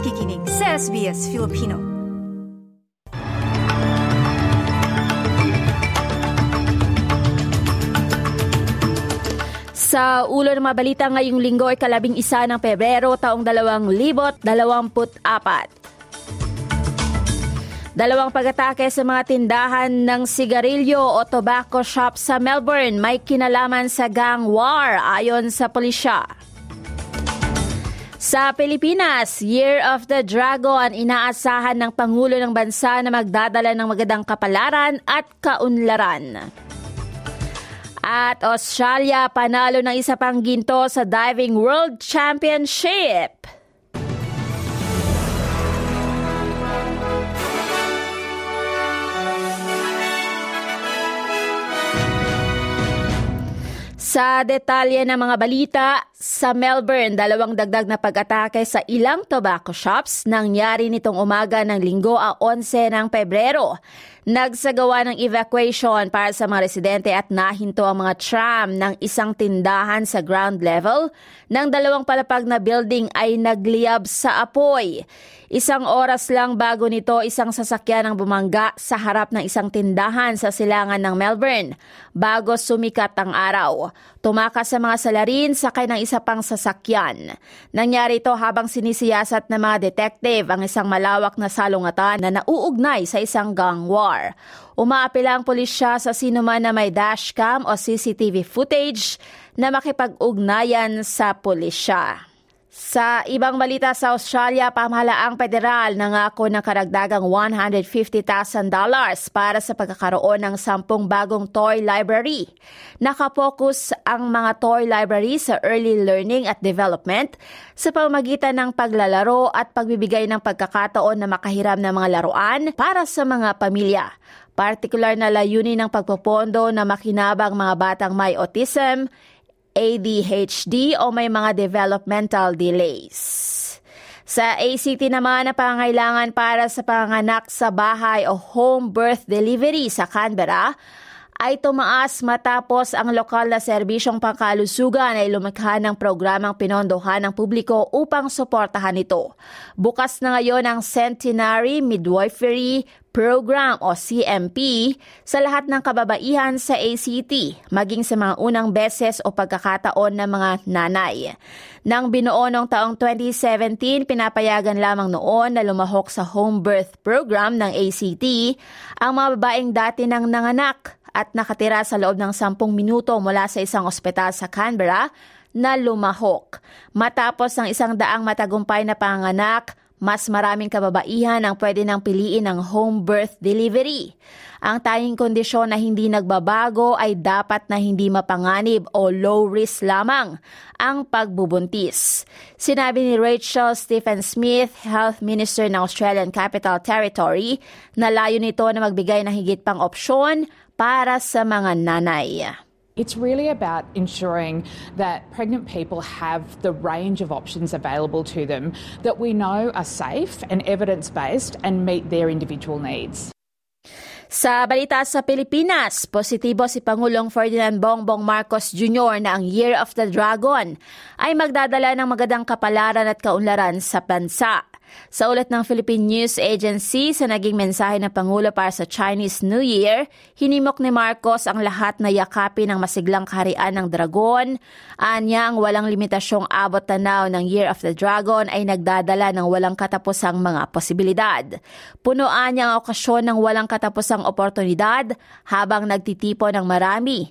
nakikinig sa SBS Filipino. Sa ulo ng mga balita ngayong linggo ay kalabing isa ng Pebrero taong 2024. Dalawang pag-atake sa mga tindahan ng sigarilyo o tobacco shop sa Melbourne may kinalaman sa gang war ayon sa pulisya. Sa Pilipinas, Year of the Dragon, inaasahan ng Pangulo ng Bansa na magdadala ng magandang kapalaran at kaunlaran. At Australia, panalo ng isa pang ginto sa Diving World Championship. Sa detalye ng mga balita, sa Melbourne, dalawang dagdag na pag-atake sa ilang tobacco shops nangyari nitong umaga ng linggo a 11 ng Pebrero. Nagsagawa ng evacuation para sa mga residente at nahinto ang mga tram ng isang tindahan sa ground level ng dalawang palapag na building ay nagliyab sa apoy. Isang oras lang bago nito, isang sasakyan ang bumangga sa harap ng isang tindahan sa silangan ng Melbourne bago sumikat ang araw. Tumakas sa mga salarin sakay ng isa pang sasakyan. Nangyari ito habang sinisiyasat ng mga detective ang isang malawak na salungatan na nauugnay sa isang gang war. Umaapila ang pulisya sa sinuman na may dashcam o CCTV footage na makipag-ugnayan sa pulisya. Sa ibang balita sa Australia, pamahalaang federal nangako ng karagdagang $150,000 para sa pagkakaroon ng sampung bagong toy library. Nakapokus ang mga toy library sa early learning at development sa pamamagitan ng paglalaro at pagbibigay ng pagkakataon na makahiram ng mga laruan para sa mga pamilya. Partikular na layunin ng pagpopondo na makinabang mga batang may autism, ADHD o may mga developmental delays. Sa ACT naman na pangailangan para sa panganak sa bahay o home birth delivery sa Canberra ay tumaas matapos ang lokal na serbisyong pangkalusugan ay lumikha ng programang pinondohan ng publiko upang suportahan ito. Bukas na ngayon ang Centenary Midwifery Program o CMP sa lahat ng kababaihan sa ACT, maging sa mga unang beses o pagkakataon ng mga nanay. Nang binuo noong taong 2017, pinapayagan lamang noon na lumahok sa home birth program ng ACT ang mga babaeng dati nang nanganak at nakatira sa loob ng 10 minuto mula sa isang ospital sa Canberra na lumahok. Matapos ang isang daang matagumpay na panganak, mas maraming kababaihan ang pwede nang piliin ng home birth delivery. Ang tayong kondisyon na hindi nagbabago ay dapat na hindi mapanganib o low risk lamang ang pagbubuntis. Sinabi ni Rachel Stephen Smith, Health Minister ng Australian Capital Territory, na layo nito na magbigay ng higit pang opsyon para sa mga nanay. It's really about ensuring that pregnant people have the range of options available to them that we know are safe and evidence based and meet their individual needs. Sa balita sa Pilipinas, positibo si Pangulong Ferdinand Bongbong Marcos Jr. na ang Year of the Dragon ay magdadala ng magandang kapalaran at kaunlaran sa bansa. Sa ulat ng Philippine News Agency sa naging mensahe ng Pangulo para sa Chinese New Year, hinimok ni Marcos ang lahat na yakapin ng masiglang kaharian ng dragon. Anya ang walang limitasyong abot tanaw ng Year of the Dragon ay nagdadala ng walang katapusang mga posibilidad. Punuan niya ang okasyon ng walang katapusang oportunidad habang nagtitipo ng marami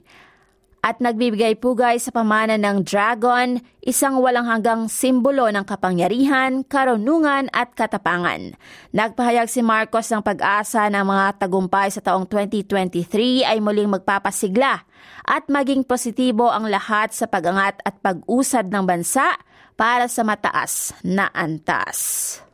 at nagbibigay pugay sa pamana ng dragon, isang walang hanggang simbolo ng kapangyarihan, karunungan at katapangan. Nagpahayag si Marcos ng pag-asa ng mga tagumpay sa taong 2023 ay muling magpapasigla at maging positibo ang lahat sa pag-angat at pag-usad ng bansa para sa mataas na antas.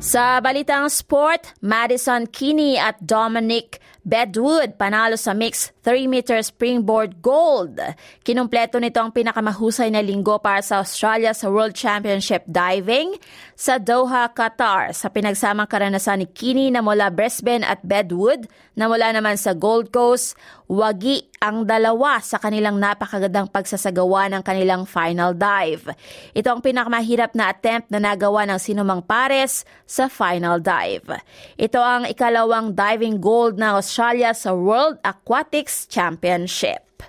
Sa balitang sport, Madison Kini at Dominic Bedwood panalo sa mixed 3-meter springboard gold. Kinumpleto nito ang pinakamahusay na linggo para sa Australia sa World Championship Diving sa Doha, Qatar sa pinagsamang karanasan ni Kini na mula Brisbane at Bedwood na mula naman sa Gold Coast, wagi ang dalawa sa kanilang napakagandang pagsasagawa ng kanilang final dive. Ito ang pinakamahirap na attempt na nagawa ng sinumang pares sa final dive. Ito ang ikalawang diving gold ng Australia sa World Aquatics Championship.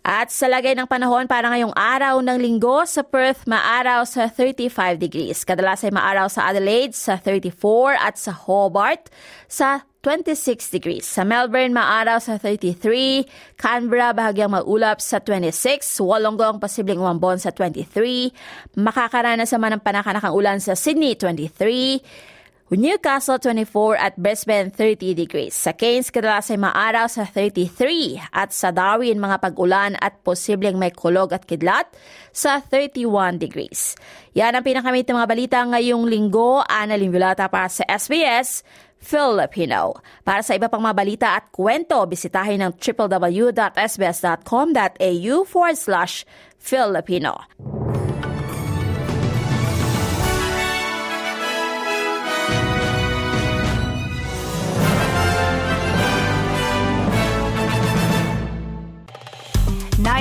At sa lagay ng panahon para ngayong araw ng linggo sa Perth, maaraw sa 35 degrees. Kadalas ay maaraw sa Adelaide sa 34 at sa Hobart sa 26 degrees. Sa Melbourne, maaraw sa 33. Canberra, bahagyang maulap sa 26. Wollongong, posibleng umambon sa 23. Makakaranas naman ng panakanakang ulan sa Sydney, 23. Newcastle 24 at Brisbane 30 degrees. Sa Cairns, kadalas ay maaraw sa 33 at sa Darwin mga pag-ulan at posibleng may kulog at kidlat sa 31 degrees. Yan ang pinakamit ng mga balita ngayong linggo. Ana Limbulata para sa SBS Filipino. Para sa iba pang mga balita at kwento, bisitahin ang www.sbs.com.au forward slash Filipino.